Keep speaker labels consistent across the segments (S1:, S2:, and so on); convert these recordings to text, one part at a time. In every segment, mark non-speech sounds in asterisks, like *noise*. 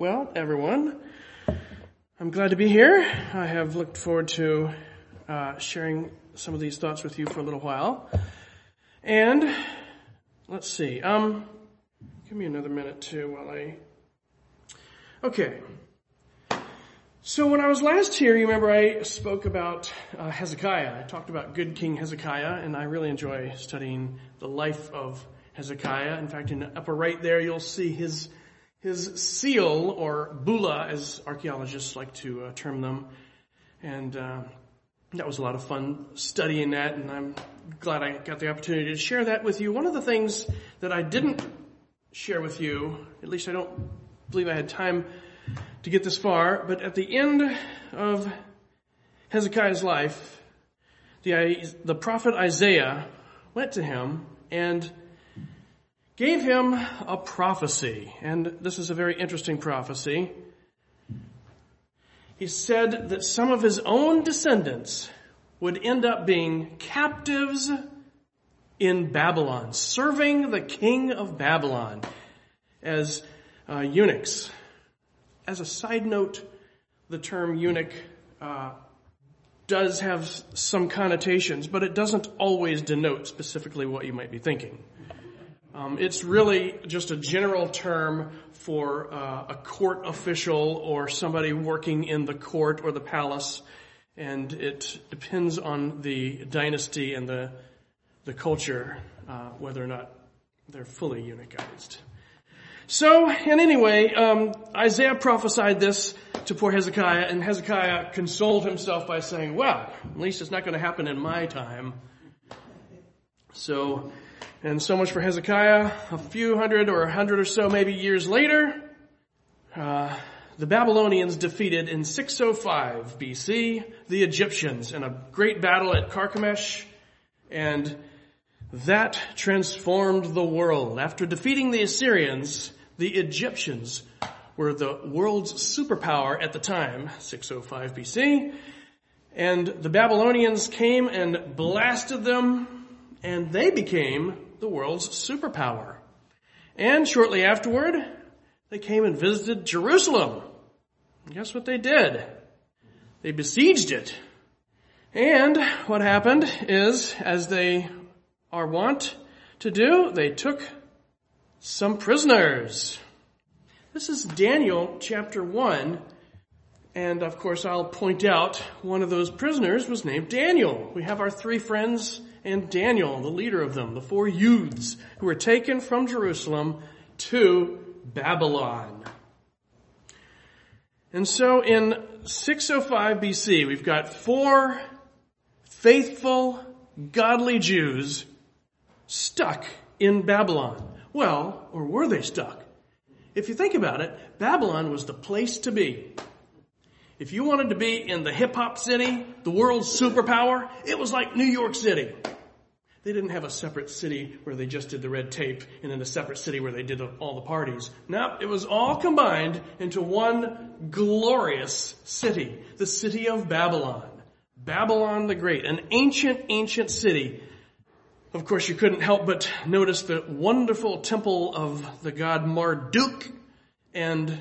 S1: Well, everyone, I'm glad to be here. I have looked forward to uh, sharing some of these thoughts with you for a little while. And let's see. Um, give me another minute too while I. Okay. So when I was last here, you remember I spoke about uh, Hezekiah. I talked about good King Hezekiah, and I really enjoy studying the life of Hezekiah. In fact, in the upper right there, you'll see his his seal, or bulla, as archaeologists like to uh, term them, and uh, that was a lot of fun studying that, and I'm glad I got the opportunity to share that with you. One of the things that I didn't share with you, at least I don't believe I had time to get this far, but at the end of Hezekiah's life, the, the prophet Isaiah went to him and gave him a prophecy. And this is a very interesting prophecy. He said that some of his own descendants would end up being captives in Babylon, serving the king of Babylon as uh, eunuchs. As a side note, the term eunuch uh, does have some connotations, but it doesn't always denote specifically what you might be thinking. Um, it's really just a general term for uh, a court official or somebody working in the court or the palace, and it depends on the dynasty and the the culture uh, whether or not they're fully eunuchized. So, in any way, um, Isaiah prophesied this to poor Hezekiah, and Hezekiah consoled himself by saying, "Well, at least it's not going to happen in my time." So and so much for Hezekiah. A few hundred or a hundred or so maybe years later, uh, the Babylonians defeated in 605 BC the Egyptians in a great battle at Carchemish, and that transformed the world. After defeating the Assyrians, the Egyptians were the world's superpower at the time, 605 BC, and the Babylonians came and blasted them, and they became the world's superpower. And shortly afterward, they came and visited Jerusalem. And guess what they did? They besieged it. And what happened is, as they are wont to do, they took some prisoners. This is Daniel chapter 1. And of course I'll point out one of those prisoners was named Daniel. We have our three friends and Daniel, the leader of them, the four youths who were taken from Jerusalem to Babylon. And so in 605 BC, we've got four faithful, godly Jews stuck in Babylon. Well, or were they stuck? If you think about it, Babylon was the place to be. If you wanted to be in the hip hop city, the world's superpower, it was like New York City. They didn't have a separate city where they just did the red tape and then a separate city where they did all the parties. No, it was all combined into one glorious city, the city of Babylon. Babylon the Great, an ancient, ancient city. Of course, you couldn't help but notice the wonderful temple of the god Marduk and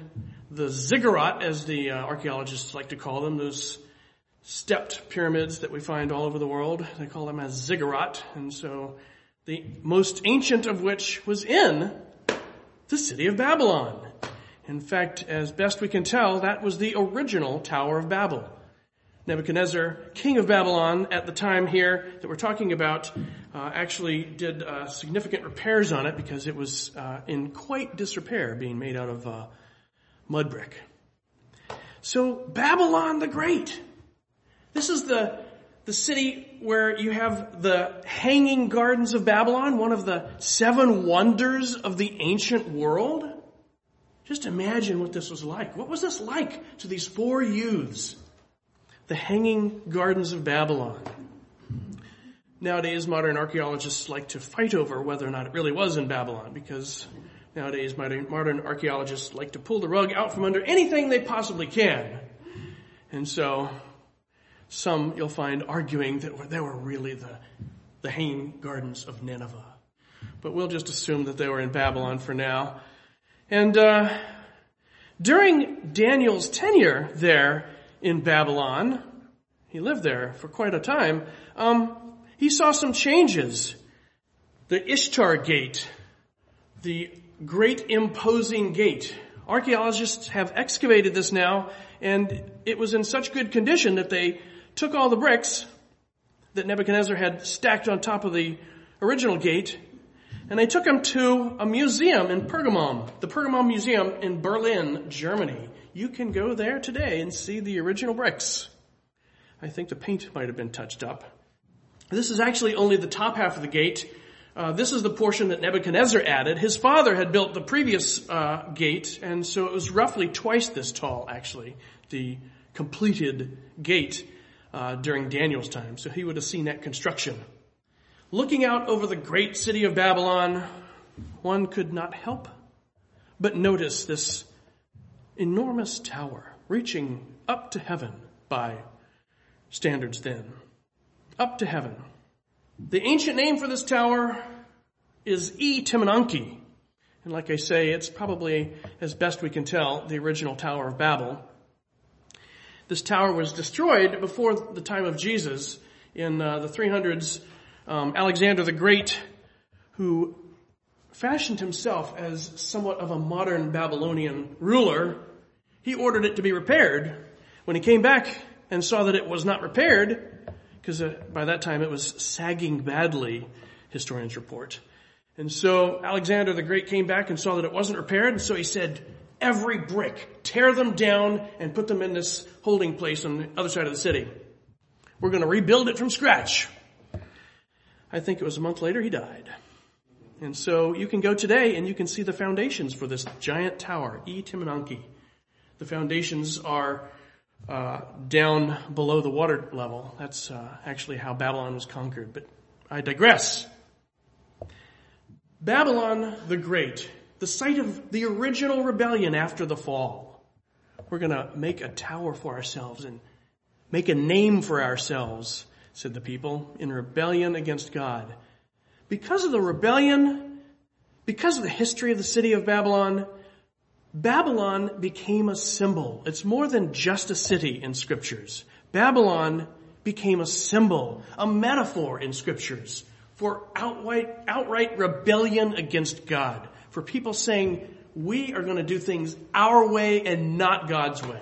S1: the ziggurat, as the uh, archaeologists like to call them, those stepped pyramids that we find all over the world. They call them a ziggurat. And so the most ancient of which was in the city of Babylon. In fact, as best we can tell, that was the original Tower of Babel. Nebuchadnezzar, king of Babylon at the time here that we're talking about, uh, actually did uh, significant repairs on it because it was uh, in quite disrepair, being made out of uh, mud brick. So Babylon the Great. This is the, the city where you have the hanging gardens of Babylon, one of the seven wonders of the ancient world. Just imagine what this was like. What was this like to these four youths? The hanging gardens of Babylon. Nowadays, modern archaeologists like to fight over whether or not it really was in Babylon because Nowadays, modern archaeologists like to pull the rug out from under anything they possibly can. And so, some you'll find arguing that they were really the, the hanging gardens of Nineveh. But we'll just assume that they were in Babylon for now. And, uh, During Daniel's tenure there in Babylon, he lived there for quite a time, um, he saw some changes. The Ishtar Gate, the great imposing gate. Archaeologists have excavated this now, and it was in such good condition that they took all the bricks that Nebuchadnezzar had stacked on top of the original gate, and they took them to a museum in Pergamum, the Pergamum Museum in Berlin, Germany. You can go there today and see the original bricks. I think the paint might have been touched up. This is actually only the top half of the gate. Uh, this is the portion that Nebuchadnezzar added. His father had built the previous uh, gate, and so it was roughly twice this tall, actually, the completed gate uh, during Daniel's time. So he would have seen that construction. Looking out over the great city of Babylon, one could not help but notice this enormous tower reaching up to heaven by standards then. Up to heaven. The ancient name for this tower is E. Timananki. And like I say, it's probably, as best we can tell, the original Tower of Babel. This tower was destroyed before the time of Jesus in uh, the 300s. Um, Alexander the Great, who fashioned himself as somewhat of a modern Babylonian ruler, he ordered it to be repaired. When he came back and saw that it was not repaired, because uh, by that time it was sagging badly, historians report. And so Alexander the Great came back and saw that it wasn't repaired, and so he said, every brick, tear them down and put them in this holding place on the other side of the city. We're going to rebuild it from scratch. I think it was a month later he died. And so you can go today and you can see the foundations for this giant tower, E. Timananki. The foundations are uh, down below the water level. That's uh, actually how Babylon was conquered. But I digress. Babylon the Great, the site of the original rebellion after the fall. We're to make a tower for ourselves and make a name for ourselves, said the people, in rebellion against God. Because of the rebellion, because of the history of the city of Babylon, Babylon became a symbol. It's more than just a city in scriptures. Babylon became a symbol, a metaphor in scriptures for outright, outright rebellion against God. For people saying, we are going to do things our way and not God's way.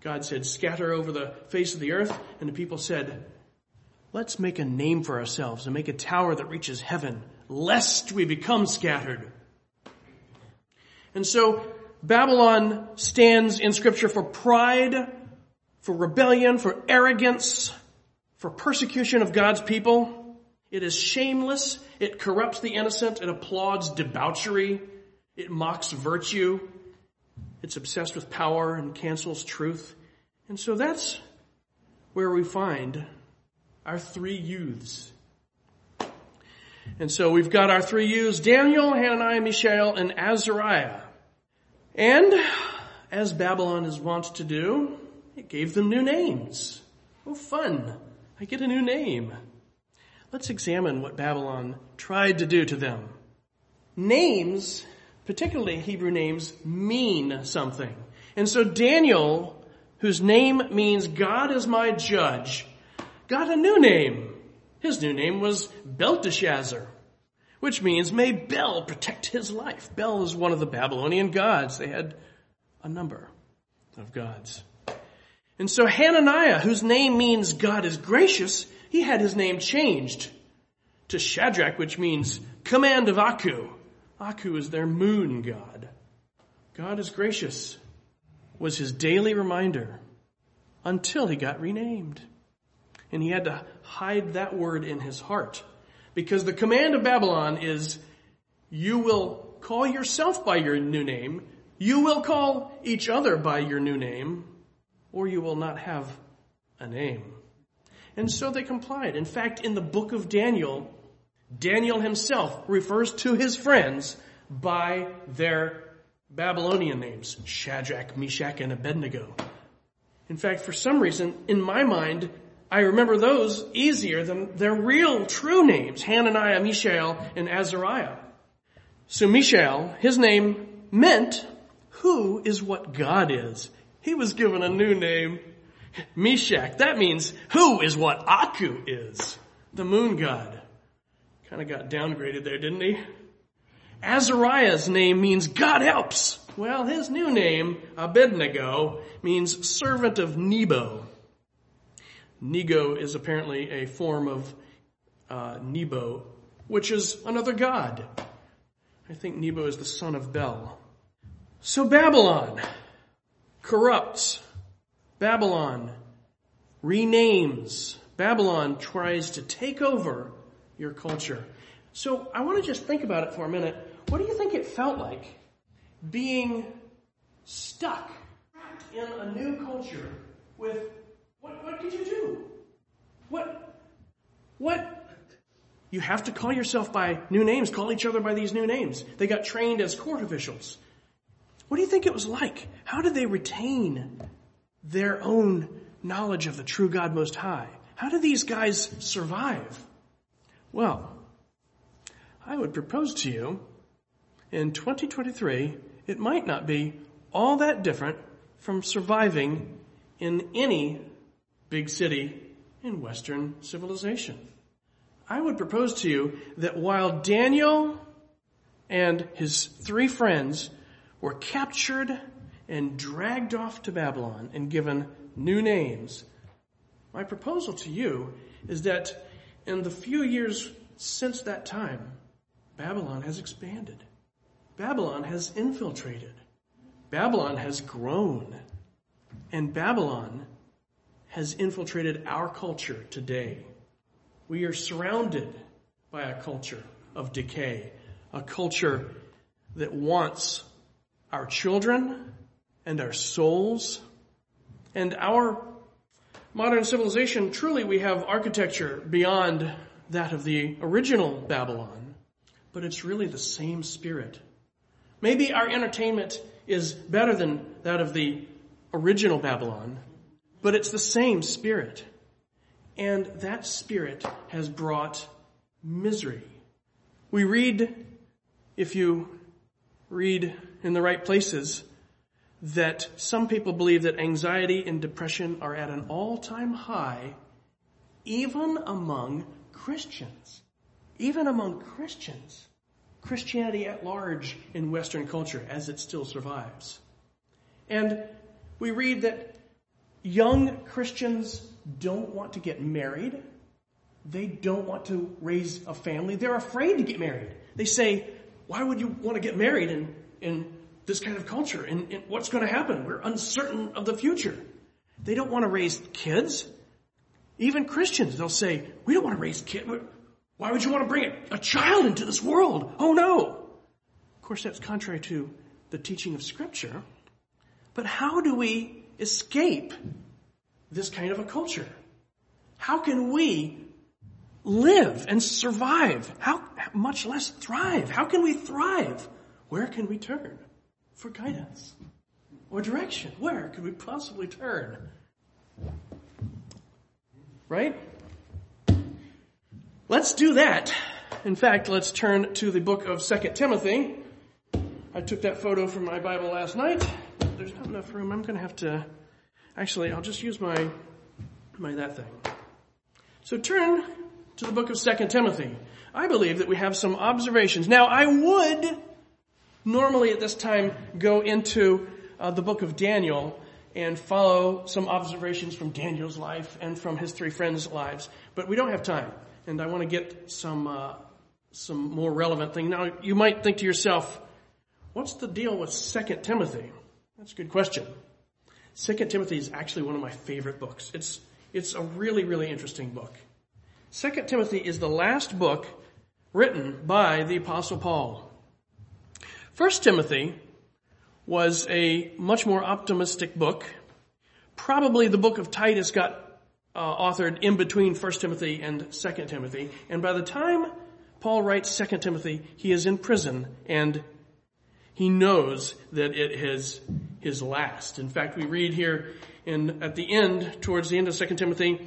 S1: God said, scatter over the face of the earth. And the people said, let's make a name for ourselves and make a tower that reaches heaven, lest we become scattered. And so Babylon stands in scripture for pride, for rebellion, for arrogance, for persecution of God's people. It is shameless. It corrupts the innocent. It applauds debauchery. It mocks virtue. It's obsessed with power and cancels truth. And so that's where we find our three youths and so we've got our three youths, Daniel, Hananiah, Mishael, and Azariah. And, as Babylon is wont to do, it gave them new names. Oh fun. I get a new name. Let's examine what Babylon tried to do to them. Names, particularly Hebrew names, mean something. And so Daniel, whose name means God is my judge, got a new name. His new name was Belteshazzar, which means may Bel protect his life. Bel is one of the Babylonian gods. They had a number of gods. And so Hananiah, whose name means God is gracious, he had his name changed to Shadrach, which means command of Aku. Aku is their moon god. God is gracious was his daily reminder until he got renamed. And he had to hide that word in his heart. Because the command of Babylon is, you will call yourself by your new name, you will call each other by your new name, or you will not have a name. And so they complied. In fact, in the book of Daniel, Daniel himself refers to his friends by their Babylonian names, Shadrach, Meshach, and Abednego. In fact, for some reason, in my mind, I remember those easier than their real true names, Hananiah, Mishael, and Azariah. So Mishael, his name meant who is what God is. He was given a new name, Meshach. That means who is what Aku is, the moon god. Kind of got downgraded there, didn't he? Azariah's name means God helps. Well, his new name, Abednego, means servant of Nebo. Nego is apparently a form of uh, Nebo, which is another god. I think Nebo is the son of Bel. So Babylon corrupts. Babylon renames. Babylon tries to take over your culture. So I want to just think about it for a minute. What do you think it felt like being stuck in a new culture with what, what could you do? What, what? You have to call yourself by new names, call each other by these new names. They got trained as court officials. What do you think it was like? How did they retain their own knowledge of the true God Most High? How do these guys survive? Well, I would propose to you in 2023, it might not be all that different from surviving in any big city in Western civilization. I would propose to you that while Daniel and his three friends were captured and dragged off to Babylon and given new names, my proposal to you is that in the few years since that time, Babylon has expanded. Babylon has infiltrated. Babylon has grown. And Babylon has infiltrated our culture today. We are surrounded by a culture of decay, a culture that wants our children and our souls and our modern civilization. Truly, we have architecture beyond that of the original Babylon, but it's really the same spirit. Maybe our entertainment is better than that of the original Babylon, but it's the same spirit. And that spirit has brought misery. We read, if you read in the right places, that some people believe that anxiety and depression are at an all-time high, even among Christians. Even among Christians. Christianity at large in Western culture as it still survives. And we read that young Christians don't want to get married. They don't want to raise a family. They're afraid to get married. They say, why would you want to get married in, in this kind of culture? And, and what's going to happen? We're uncertain of the future. They don't want to raise kids. Even Christians, they'll say, we don't want to raise kids. Why would you want to bring a child into this world? Oh no. Of course, that's contrary to the teaching of scripture. But how do we escape this kind of a culture? How can we live and survive? How, much less thrive? How can we thrive? Where can we turn for guidance or direction? Where could we possibly turn? Right? Let's do that. In fact, let's turn to the book of 2 Timothy. I took that photo from my Bible last night. There's not enough room. I'm going to have to, actually, I'll just use my, my that thing. So turn to the book of 2 Timothy. I believe that we have some observations. Now, I would normally at this time go into uh, the book of Daniel and follow some observations from Daniel's life and from his three friends' lives, but we don't have time and I want to get some uh, some more relevant thing. Now, you might think to yourself, what's the deal with Second Timothy? That's a good question. Second Timothy is actually one of my favorite books. It's it's a really really interesting book. Second Timothy is the last book written by the Apostle Paul. First Timothy was a much more optimistic book. Probably the book of Titus got uh, authored in between First Timothy and Second Timothy. And by the time Paul writes Second Timothy, he is in prison and he knows that it is his last. In fact, we read here in, at the end, towards the end of 2 Timothy,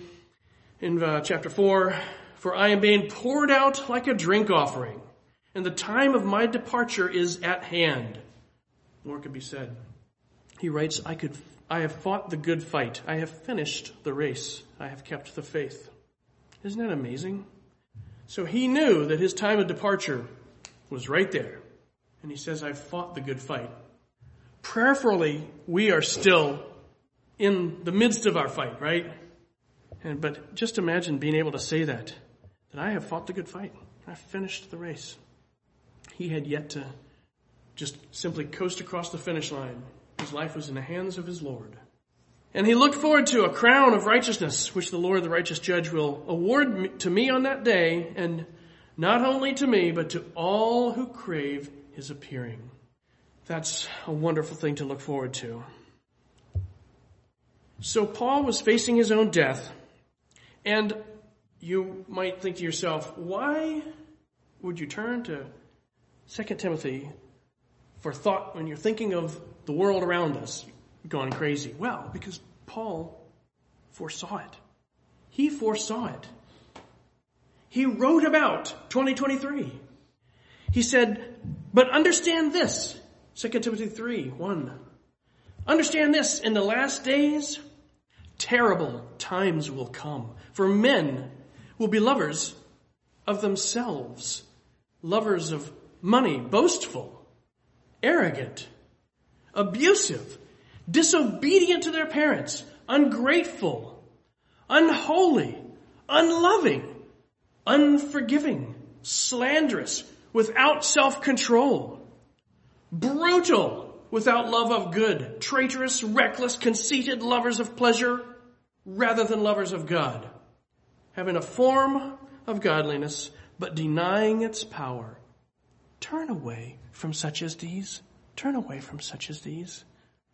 S1: in uh, chapter 4, For I am being poured out like a drink offering, and the time of my departure is at hand. More could be said. he writes, I could, I have fought the good fight. I have finished the race. I have kept the faith. Isn't that amazing? So he knew that his time of departure was right there. And he says, I've fought the good fight. Prayerfully, we are still in the midst of our fight, right? And, but just imagine being able to say that, that I have fought the good fight. I finished the race. He had yet to just simply coast across the finish line. His life was in the hands of his Lord. And he looked forward to a crown of righteousness, which the Lord, the righteous judge, will award to me on that day, and not only to me, but to all who crave his appearing. That's a wonderful thing to look forward to. So Paul was facing his own death, and you might think to yourself, why would you turn to 2 Timothy for thought when you're thinking of the world around us gone crazy? Well, because Paul foresaw it. He foresaw it. He wrote about 2023. He said, but understand this, 2 Timothy 3, 1. Understand this, in the last days, terrible times will come, for men will be lovers of themselves, lovers of money, boastful, arrogant, abusive, disobedient to their parents, ungrateful, unholy, unloving, unforgiving, slanderous, without self-control, brutal, without love of good, traitorous, reckless, conceited, lovers of pleasure rather than lovers of God, having a form of godliness but denying its power. Turn away from such as these. Turn away from such as these.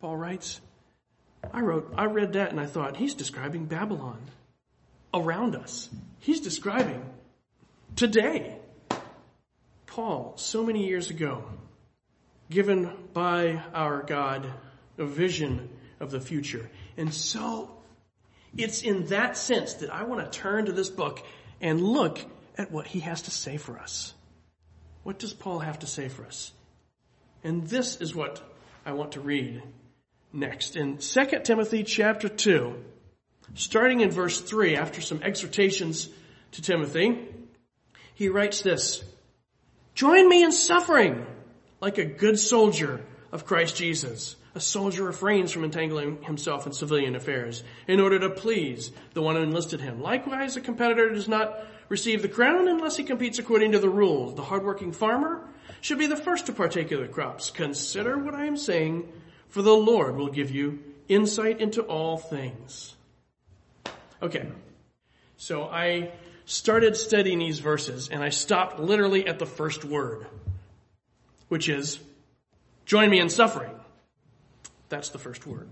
S1: Paul writes, I wrote, I read that and I thought, he's describing Babylon around us. He's describing today. Paul, so many years ago, given by our God a vision of the future. And so it's in that sense that I want to turn to this book and look at what he has to say for us. What does Paul have to say for us? And this is what I want to read next. In 2 Timothy chapter 2, starting in verse 3, after some exhortations to Timothy, he writes this, Join me in suffering like a good soldier of Christ Jesus. A soldier refrains from entangling himself in civilian affairs in order to please the one who enlisted him. Likewise, a competitor does not receive the crown unless he competes according to the rules. The hardworking farmer should be the first to partake of the crops. Consider what I am saying for the Lord will give you insight into all things. Okay. So I started studying these verses and I stopped literally at the first word, which is join me in suffering. That's the first word.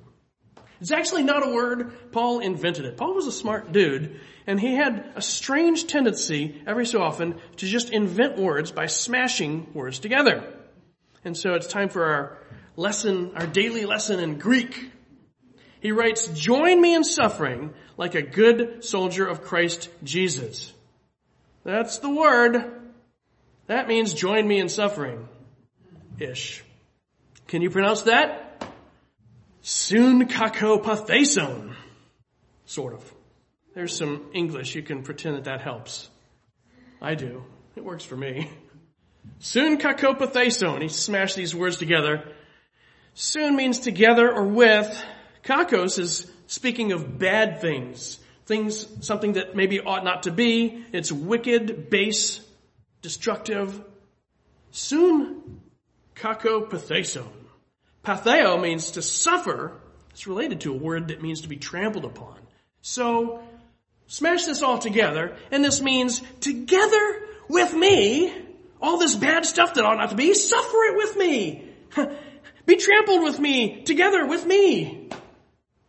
S1: It's actually not a word. Paul invented it. Paul was a smart dude and he had a strange tendency every so often to just invent words by smashing words together. And so it's time for our lesson, our daily lesson in Greek. He writes, join me in suffering like a good soldier of Christ Jesus. That's the word. That means join me in suffering. Ish. Can you pronounce that? Soon kakopatheson. Sort of. There's some English. You can pretend that that helps. I do. It works for me. Soon kakopatheson. He smashed these words together. Soon means together or with. Kakos is speaking of bad things. Things, something that maybe ought not to be. It's wicked, base, destructive. Soon, kako patheson. Patheo means to suffer. It's related to a word that means to be trampled upon. So, smash this all together, and this means together with me, all this bad stuff that ought not to be, suffer it with me. *laughs* Be trampled with me, together with me.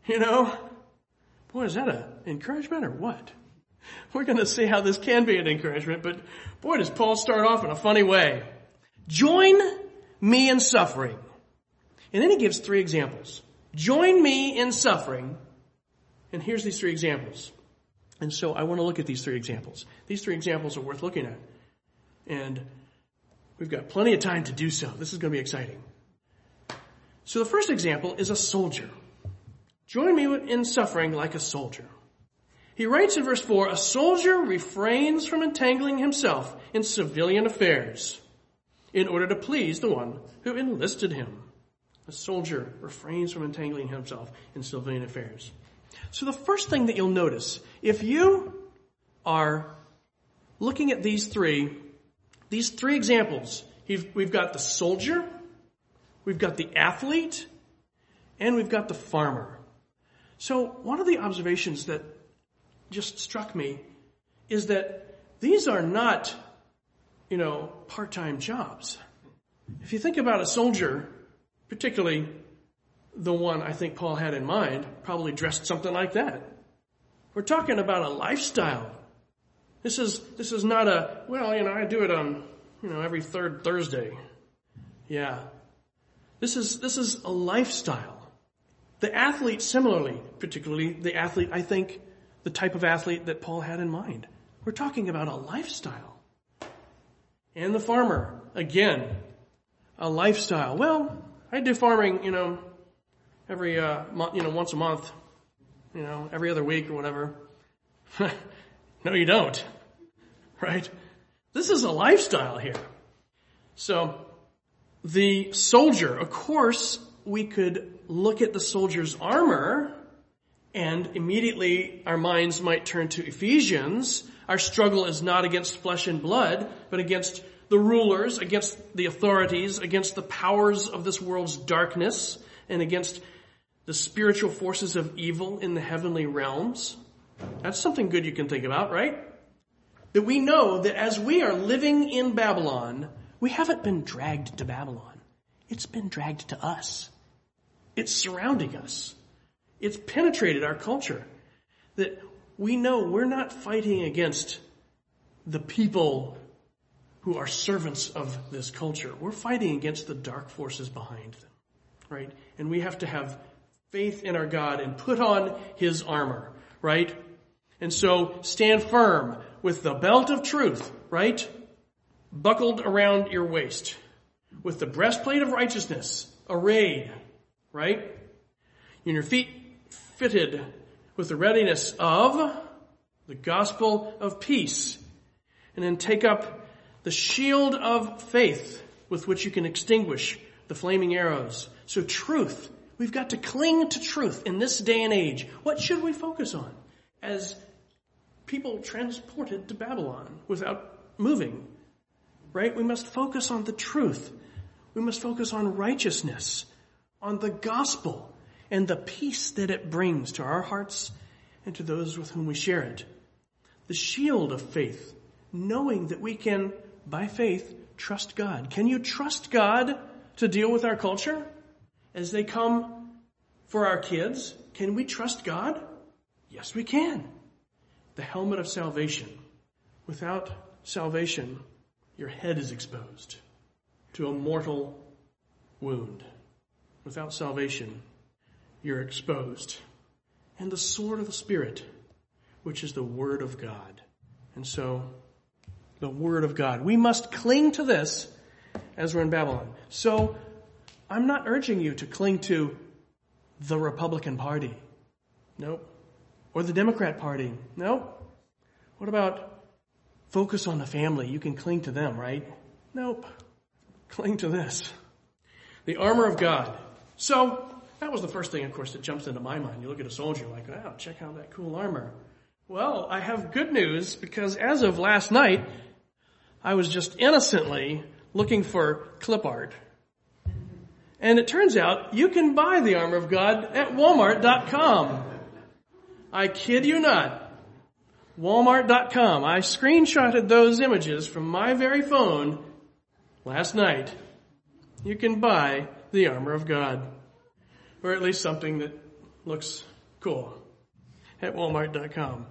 S1: You know? Boy, is that an encouragement or what? We're going to see how this can be an encouragement, but boy, does Paul start off in a funny way. Join me in suffering. And then he gives three examples. Join me in suffering. And here's these three examples. And so I want to look at these three examples. These three examples are worth looking at. And we've got plenty of time to do so. This is going to be exciting. So the first example is a soldier. Join me in suffering like a soldier. He writes in verse 4, a soldier refrains from entangling himself in civilian affairs in order to please the one who enlisted him. A soldier refrains from entangling himself in civilian affairs. So the first thing that you'll notice, if you are looking at these three, these three examples, we've got the soldier, we've got the athlete, and we've got the farmer. So one of the observations that just struck me is that these are not, you know, part-time jobs. If you think about a soldier, particularly the one I think Paul had in mind, probably dressed something like that. We're talking about a lifestyle. This is, this is not a, well, you know, I do it on, you know, every third Thursday. Yeah. This is, this is a lifestyle. The athlete similarly, particularly the athlete, I think, the type of athlete that Paul had in mind. We're talking about a lifestyle. And the farmer, again, a lifestyle. Well, I do farming, you know, every, uh, you know, once a month, you know, every other week or whatever. *laughs* no, you don't. Right? This is a lifestyle here. So, the soldier, of course, we could look at the soldier's armor and immediately our minds might turn to Ephesians. Our struggle is not against flesh and blood, but against the rulers, against the authorities, against the powers of this world's darkness, and against the spiritual forces of evil in the heavenly realms. That's something good you can think about, right? That we know that as we are living in Babylon, we haven't been dragged to Babylon. It's been dragged to us. It's surrounding us. It's penetrated our culture. That we know we're not fighting against the people who are servants of this culture. We're fighting against the dark forces behind them, right? And we have to have faith in our God and put on His armor, right? And so stand firm with the belt of truth, right? Buckled around your waist with the breastplate of righteousness arrayed right? And your feet fitted with the readiness of the gospel of peace. And then take up the shield of faith with which you can extinguish the flaming arrows. So truth. We've got to cling to truth in this day and age. What should we focus on as people transported to Babylon without moving? Right? We must focus on the truth. We must focus on righteousness on the gospel and the peace that it brings to our hearts and to those with whom we share it. The shield of faith, knowing that we can, by faith, trust God. Can you trust God to deal with our culture as they come for our kids? Can we trust God? Yes, we can. The helmet of salvation. Without salvation, your head is exposed to a mortal wound. Without salvation, you're exposed. And the sword of the Spirit, which is the Word of God. And so, the Word of God. We must cling to this as we're in Babylon. So, I'm not urging you to cling to the Republican Party. Nope. Or the Democrat Party. Nope. What about focus on the family? You can cling to them, right? Nope. Cling to this. The armor of God. So that was the first thing, of course, that jumps into my mind. You look at a soldier like, wow, check out that cool armor. Well, I have good news because as of last night, I was just innocently looking for clip art. And it turns out you can buy the armor of God at walmart.com. I kid you not. Walmart.com. I screenshotted those images from my very phone last night. You can buy the armor of God. Or at least something that looks cool at walmart.com.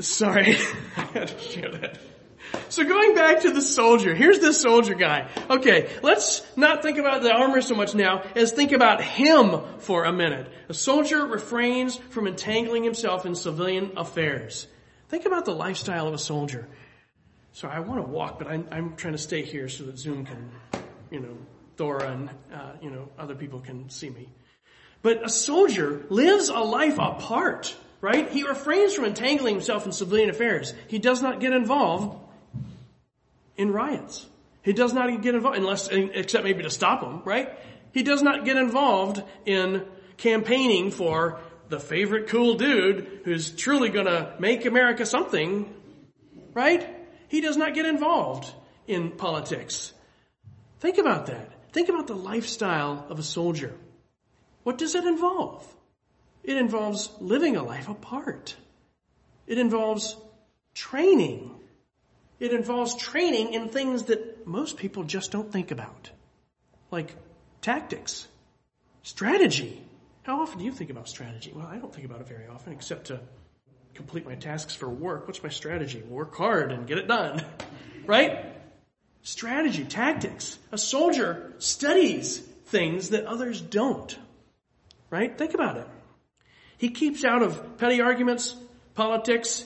S1: Sorry, *laughs* I had to share that. So going back to the soldier, here's this soldier guy. Okay, let's not think about the armor so much now as think about him for a minute. A soldier refrains from entangling himself in civilian affairs. Think about the lifestyle of a soldier. So I want to walk, but I'm, I'm trying to stay here so that Zoom can, you know, Thora and, uh, you know, other people can see me. But a soldier lives a life apart, right? He refrains from entangling himself in civilian affairs. He does not get involved in riots. He does not get involved, unless, except maybe to stop them, right? He does not get involved in campaigning for the favorite cool dude who's truly gonna make America something, right? He does not get involved in politics. Think about that. Think about the lifestyle of a soldier. What does it involve? It involves living a life apart. It involves training. It involves training in things that most people just don't think about. Like tactics, strategy. How often do you think about strategy? Well, I don't think about it very often except to complete my tasks for work. What's my strategy? Work hard and get it done. *laughs* right? Strategy, tactics. A soldier studies things that others don't. Right? Think about it. He keeps out of petty arguments, politics.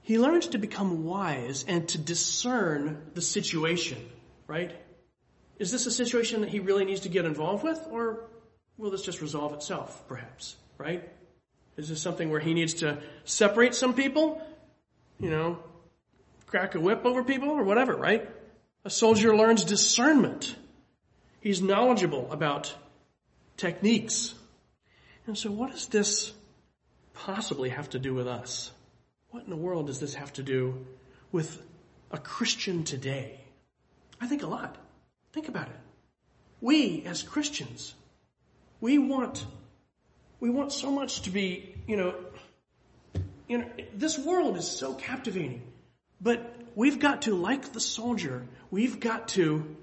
S1: He learns to become wise and to discern the situation, right? Is this a situation that he really needs to get involved with or will this just resolve itself, perhaps, right? Is this something where he needs to separate some people? You know, crack a whip over people or whatever, right? A soldier learns discernment. He's knowledgeable about techniques. And so what does this possibly have to do with us? What in the world does this have to do with a Christian today? I think a lot. Think about it. We as Christians, we want, we want so much to be, you know, you know, this world is so captivating. But we've got to, like the soldier, we've got to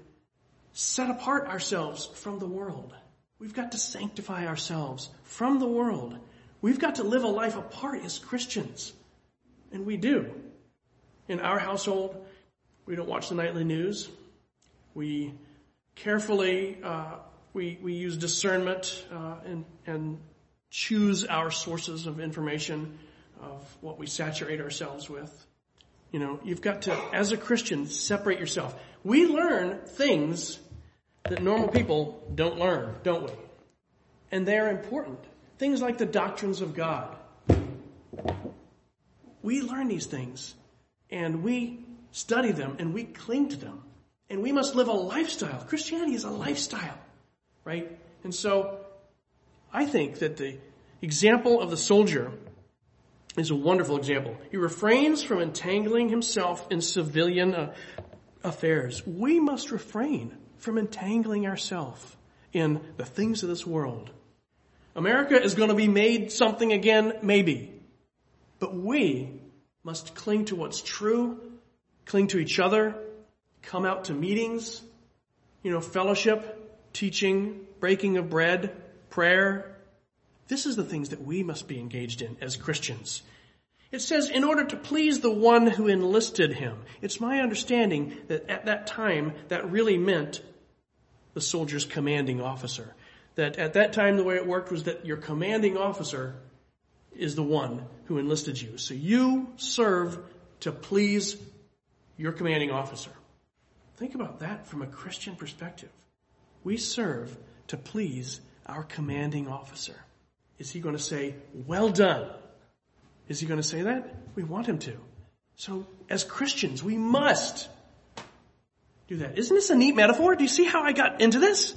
S1: set apart ourselves from the world. We've got to sanctify ourselves from the world. We've got to live a life apart as Christians. And we do. In our household, we don't watch the nightly news. We carefully, uh, we, we use discernment uh, and, and choose our sources of information of what we saturate ourselves with. You know, you've got to, as a Christian, separate yourself. We learn things that normal people don't learn, don't we? And they're important. Things like the doctrines of God. We learn these things and we study them and we cling to them. And we must live a lifestyle. Christianity is a lifestyle, right? And so I think that the example of the soldier is a wonderful example. He refrains from entangling himself in civilian uh, affairs. We must refrain from entangling ourselves in the things of this world. America is going to be made something again, maybe. But we must cling to what's true, cling to each other, come out to meetings, you know, fellowship, teaching, breaking of bread, prayer, this is the things that we must be engaged in as Christians. It says, in order to please the one who enlisted him. It's my understanding that at that time, that really meant the soldier's commanding officer. That at that time, the way it worked was that your commanding officer is the one who enlisted you. So you serve to please your commanding officer. Think about that from a Christian perspective. We serve to please our commanding officer. Is he going to say, well done? Is he going to say that? We want him to. So as Christians, we must do that. Isn't this a neat metaphor? Do you see how I got into this?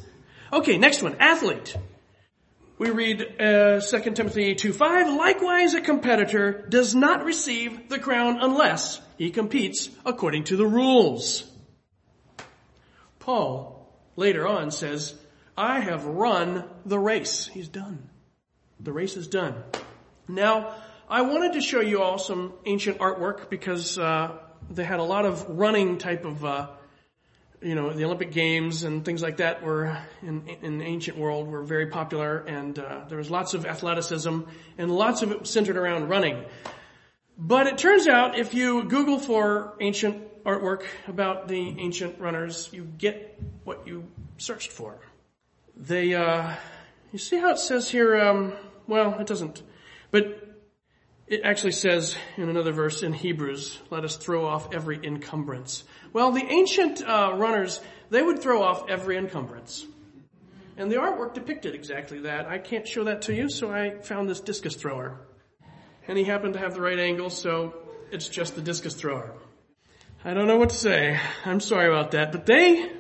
S1: Okay, next one, athlete. We read uh, 2 Timothy 2.5, likewise a competitor does not receive the crown unless he competes according to the rules. Paul later on says, I have run the race. He's done. The race is done. Now, I wanted to show you all some ancient artwork because uh, they had a lot of running type of, uh, you know, the Olympic Games and things like that were in, in the ancient world were very popular, and uh, there was lots of athleticism and lots of it centered around running. But it turns out if you Google for ancient artwork about the ancient runners, you get what you searched for. They, uh, you see how it says here. Um, well, it doesn't. But it actually says in another verse in Hebrews, let us throw off every encumbrance. Well, the ancient uh, runners, they would throw off every encumbrance. And the artwork depicted exactly that. I can't show that to you, so I found this discus thrower. And he happened to have the right angle, so it's just the discus thrower. I don't know what to say. I'm sorry about that, but they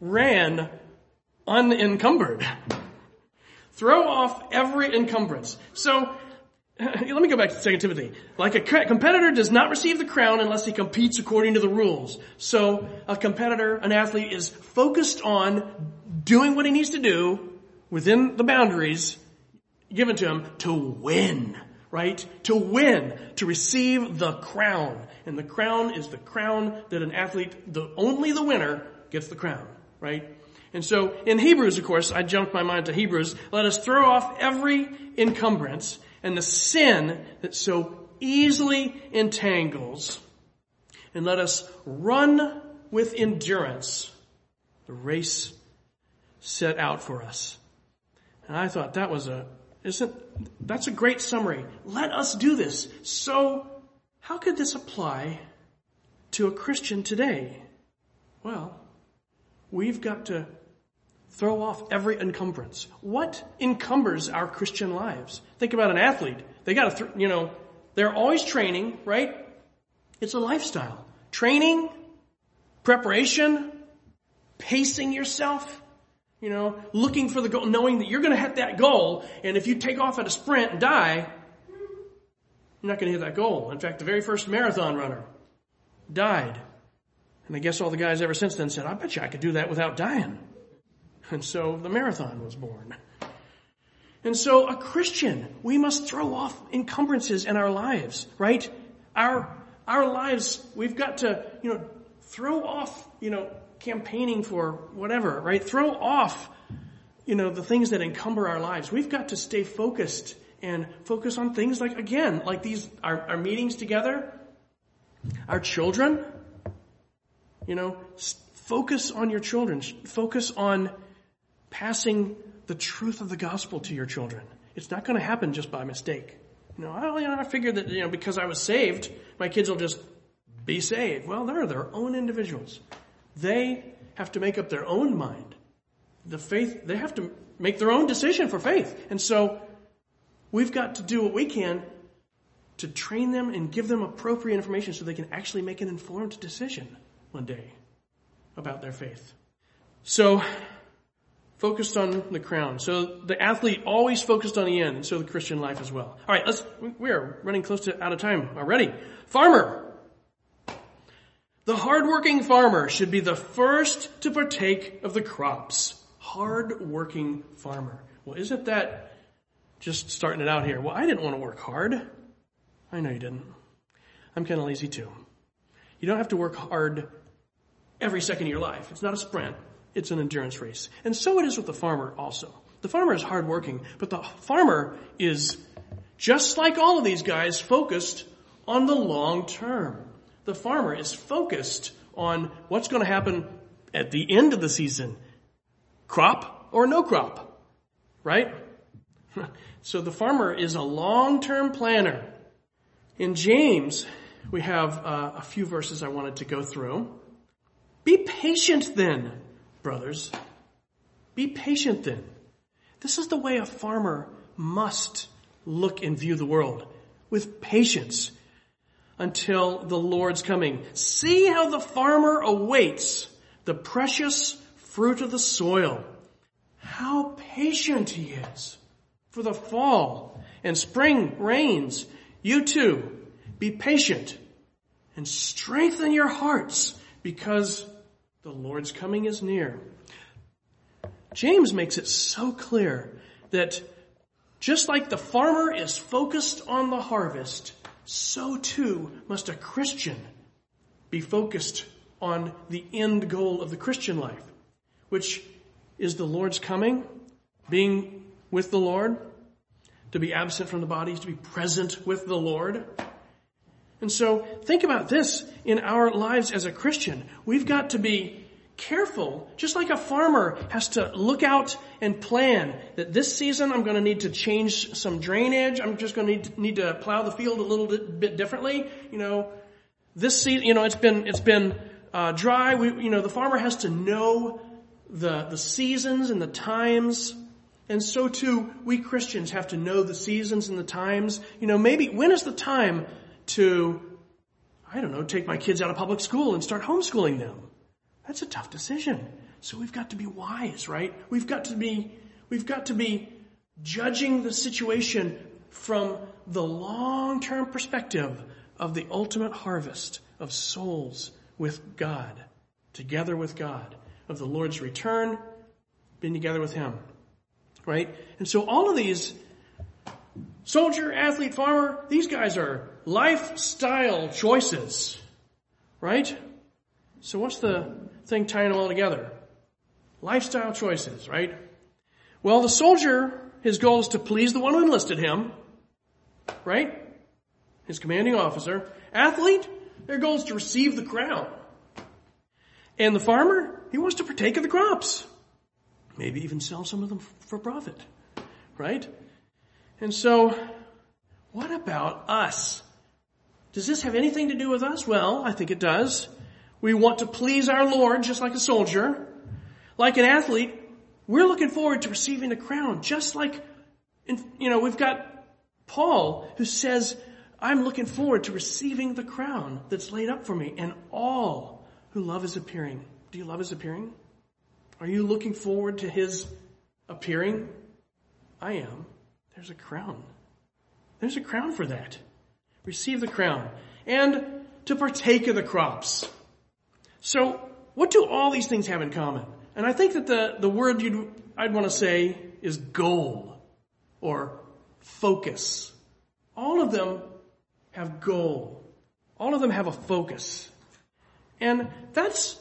S1: ran unencumbered. Throw off every encumbrance. So, *laughs* let me go back to 2 Timothy. Like a competitor does not receive the crown unless he competes according to the rules. So, a competitor, an athlete is focused on doing what he needs to do within the boundaries given to him to win, right? To win, to receive the crown. And the crown is the crown that an athlete, the, only the winner gets the crown, right? And so in Hebrews, of course, I jumped my mind to Hebrews, let us throw off every encumbrance and the sin that so easily entangles and let us run with endurance the race set out for us. And I thought that was a, isn't, that's a great summary. Let us do this. So, how could this apply to a Christian today? Well, we've got to throw off every encumbrance. What encumbers our Christian lives? Think about an athlete. They gotta, th- you know, they're always training, right? It's a lifestyle. Training, preparation, pacing yourself, you know, looking for the goal, knowing that you're going to hit that goal, and if you take off at a sprint and die, you're not going to hit that goal. In fact, the very first marathon runner died. And I guess all the guys ever since then said, I bet you I could do that without dying. And so the marathon was born. And so a Christian, we must throw off encumbrances in our lives, right? Our, our lives, we've got to, you know, throw off, you know, campaigning for whatever, right? Throw off, you know, the things that encumber our lives. We've got to stay focused and focus on things like, again, like these, our, our meetings together, our children, you know, focus on your children. Focus on passing the truth of the gospel to your children. It's not going to happen just by mistake. You know, I, you know, I figured that, you know, because I was saved, my kids will just be saved. Well, they're their own individuals. They have to make up their own mind. The faith, they have to make their own decision for faith. And so we've got to do what we can to train them and give them appropriate information so they can actually make an informed decision one day about their faith. So, focused on the crown. So the athlete always focused on the end, and so the Christian life as well. Alright, let's, we are running close to out of time already. Farmer. The hardworking farmer should be the first to partake of the crops. Hardworking farmer. Well, isn't that just starting it out here? Well, I didn't want to work hard. I know you didn't. I'm kind of lazy too. You don't have to work hard every second of your life. It's not a sprint. It's an endurance race. And so it is with the farmer also. The farmer is hardworking, but the farmer is just like all of these guys focused on the long term the farmer is focused on what's going to happen at the end of the season. Crop or no crop, right? *laughs* so the farmer is a long-term planner. In James, we have uh, a few verses I wanted to go through. Be patient then, brothers. Be patient then. This is the way a farmer must look and view the world. With patience until the Lord's coming. See how the farmer awaits the precious fruit of the soil. How patient he is for the fall and spring rains. You too, be patient and strengthen your hearts because the Lord's coming is near. James makes it so clear that just like the farmer is focused on the harvest, so too must a Christian be focused on the end goal of the Christian life, which is the Lord's coming, being with the Lord, to be absent from the body, to be present with the Lord. And so think about this in our lives as a Christian. We've got to be careful, just like a farmer has to look out and plan that this season I'm going to need to change some drainage. I'm just going to need to, need to plow the field a little bit differently. You know, this season, you know, it's been, it's been, uh, dry. We, you know, the farmer has to know the, the seasons and the times. And so too, we Christians have to know the seasons and the times. You know, maybe, when is the time to, I don't know, take my kids out of public school and start homeschooling them? That's a tough decision. So we've got to be wise, right? We've got to be, we've got to be judging the situation from the long-term perspective of the ultimate harvest of souls with God, together with God, of the Lord's return, being together with Him. Right? And so all of these, soldier, athlete, farmer, these guys are lifestyle choices. Right? So what's the thing tying them all together? Lifestyle choices, right? Well, the soldier, his goal is to please the one who enlisted him, right? His commanding officer. Athlete, their goal is to receive the crown. And the farmer, he wants to partake of the crops. Maybe even sell some of them for profit, right? And so, what about us? Does this have anything to do with us? Well, I think it does. We want to please our Lord just like a soldier. Like an athlete, we're looking forward to receiving a crown just like, you know, we've got Paul who says, I'm looking forward to receiving the crown that's laid up for me and all who love his appearing. Do you love his appearing? Are you looking forward to his appearing? I am. There's a crown. There's a crown for that. Receive the crown. And to partake of the crops. So, what do all these things have in common? And I think that the, the word you'd, I'd want to say is goal or focus. All of them have goal. All of them have a focus. And that's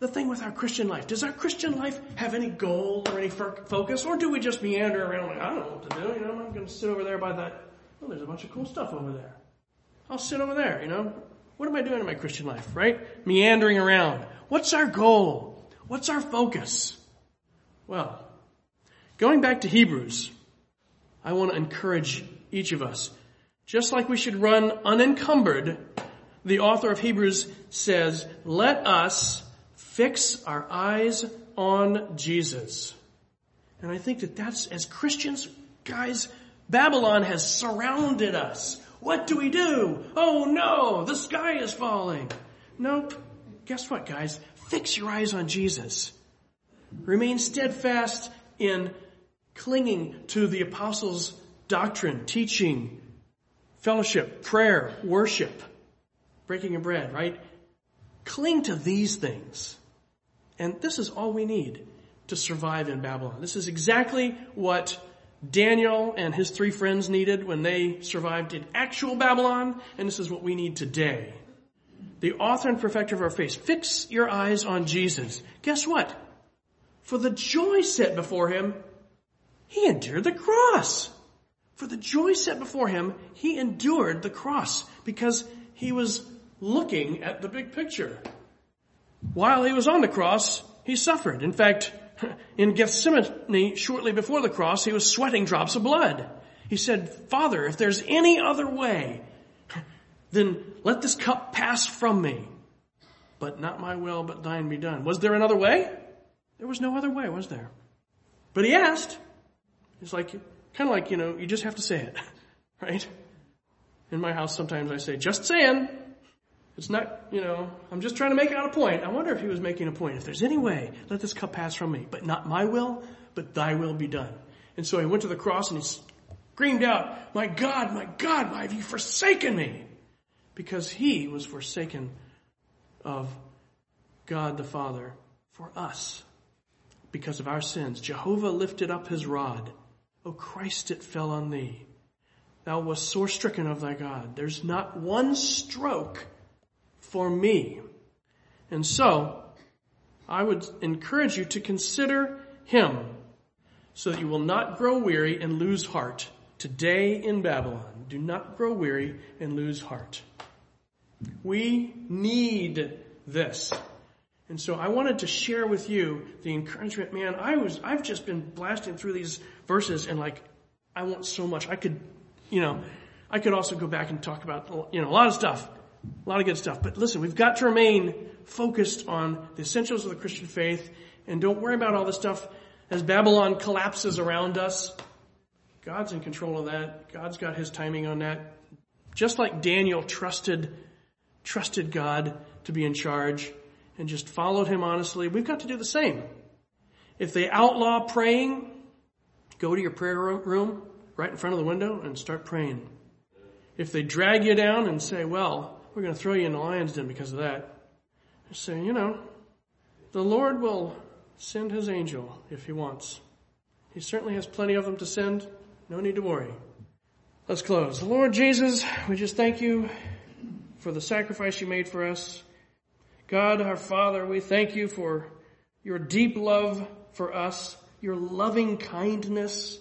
S1: the thing with our Christian life. Does our Christian life have any goal or any focus? Or do we just meander around like, I don't know what to do, you know, I'm going to sit over there by that, oh, there's a bunch of cool stuff over there. I'll sit over there, you know. What am I doing in my Christian life, right? Meandering around. What's our goal? What's our focus? Well, going back to Hebrews, I want to encourage each of us. Just like we should run unencumbered, the author of Hebrews says, let us fix our eyes on Jesus. And I think that that's, as Christians, guys, Babylon has surrounded us. What do we do? Oh no, the sky is falling. Nope. Guess what, guys? Fix your eyes on Jesus. Remain steadfast in clinging to the apostles' doctrine, teaching, fellowship, prayer, worship, breaking of bread, right? Cling to these things. And this is all we need to survive in Babylon. This is exactly what Daniel and his three friends needed when they survived in actual Babylon, and this is what we need today. The author and perfecter of our faith. Fix your eyes on Jesus. Guess what? For the joy set before him, he endured the cross. For the joy set before him, he endured the cross because he was looking at the big picture. While he was on the cross, he suffered. In fact, *laughs* in Gethsemane, shortly before the cross, he was sweating drops of blood. He said, Father, if there's any other way, *laughs* then let this cup pass from me. But not my will, but thine be done. Was there another way? There was no other way, was there? But he asked. It's like, kind of like, you know, you just have to say it. *laughs* Right? In my house, sometimes I say, just saying. It's not, you know, I'm just trying to make out a point. I wonder if he was making a point. If there's any way, let this cup pass from me. But not my will, but thy will be done. And so he went to the cross and he screamed out, my God, my God, why have you forsaken me? Because he was forsaken of God the Father for us. Because of our sins. Jehovah lifted up his rod. O Christ, it fell on thee. Thou wast sore stricken of thy God. There's not one stroke for me. And so, I would encourage you to consider Him so that you will not grow weary and lose heart. Today in Babylon, do not grow weary and lose heart. We need this. And so I wanted to share with you the encouragement, man, I was, I've just been blasting through these verses and like, I want so much. I could, you know, I could also go back and talk about, you know, a lot of stuff, a lot of good stuff. But listen, we've got to remain focused on the essentials of the Christian faith and don't worry about all this stuff as Babylon collapses around us. God's in control of that. God's got his timing on that. Just like Daniel trusted, trusted God to be in charge and just followed him honestly, we've got to do the same. If they outlaw praying, go to your prayer room right in front of the window and start praying. If they drag you down and say, well, we're going to throw you in the lion's den because of that, just say, you know, the Lord will send his angel if he wants. He certainly has plenty of them to send. No need to worry. Let's close. Lord Jesus, we just thank you for the sacrifice you made for us. God, our Father, we thank you for your deep love for us, your loving kindness.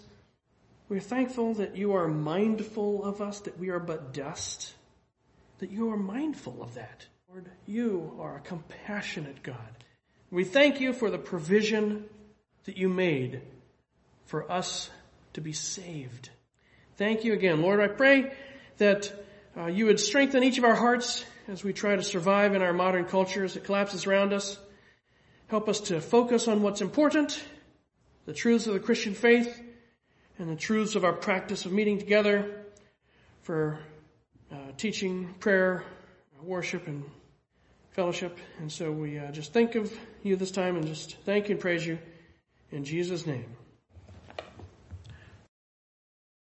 S1: We're thankful that you are mindful of us, that we are but dust, that you are mindful of that. Lord, you are a compassionate God. We thank you for the provision that you made for us to be saved. Thank you again. Lord, I pray that uh, you would strengthen each of our hearts as we try to survive in our modern culture as it collapses around us. Help us to focus on what's important, the truths of the Christian faith, and the truths of our practice of meeting together for uh, teaching, prayer, worship, and fellowship. And so we uh, just think of you this time and just thank you and praise you in Jesus' name.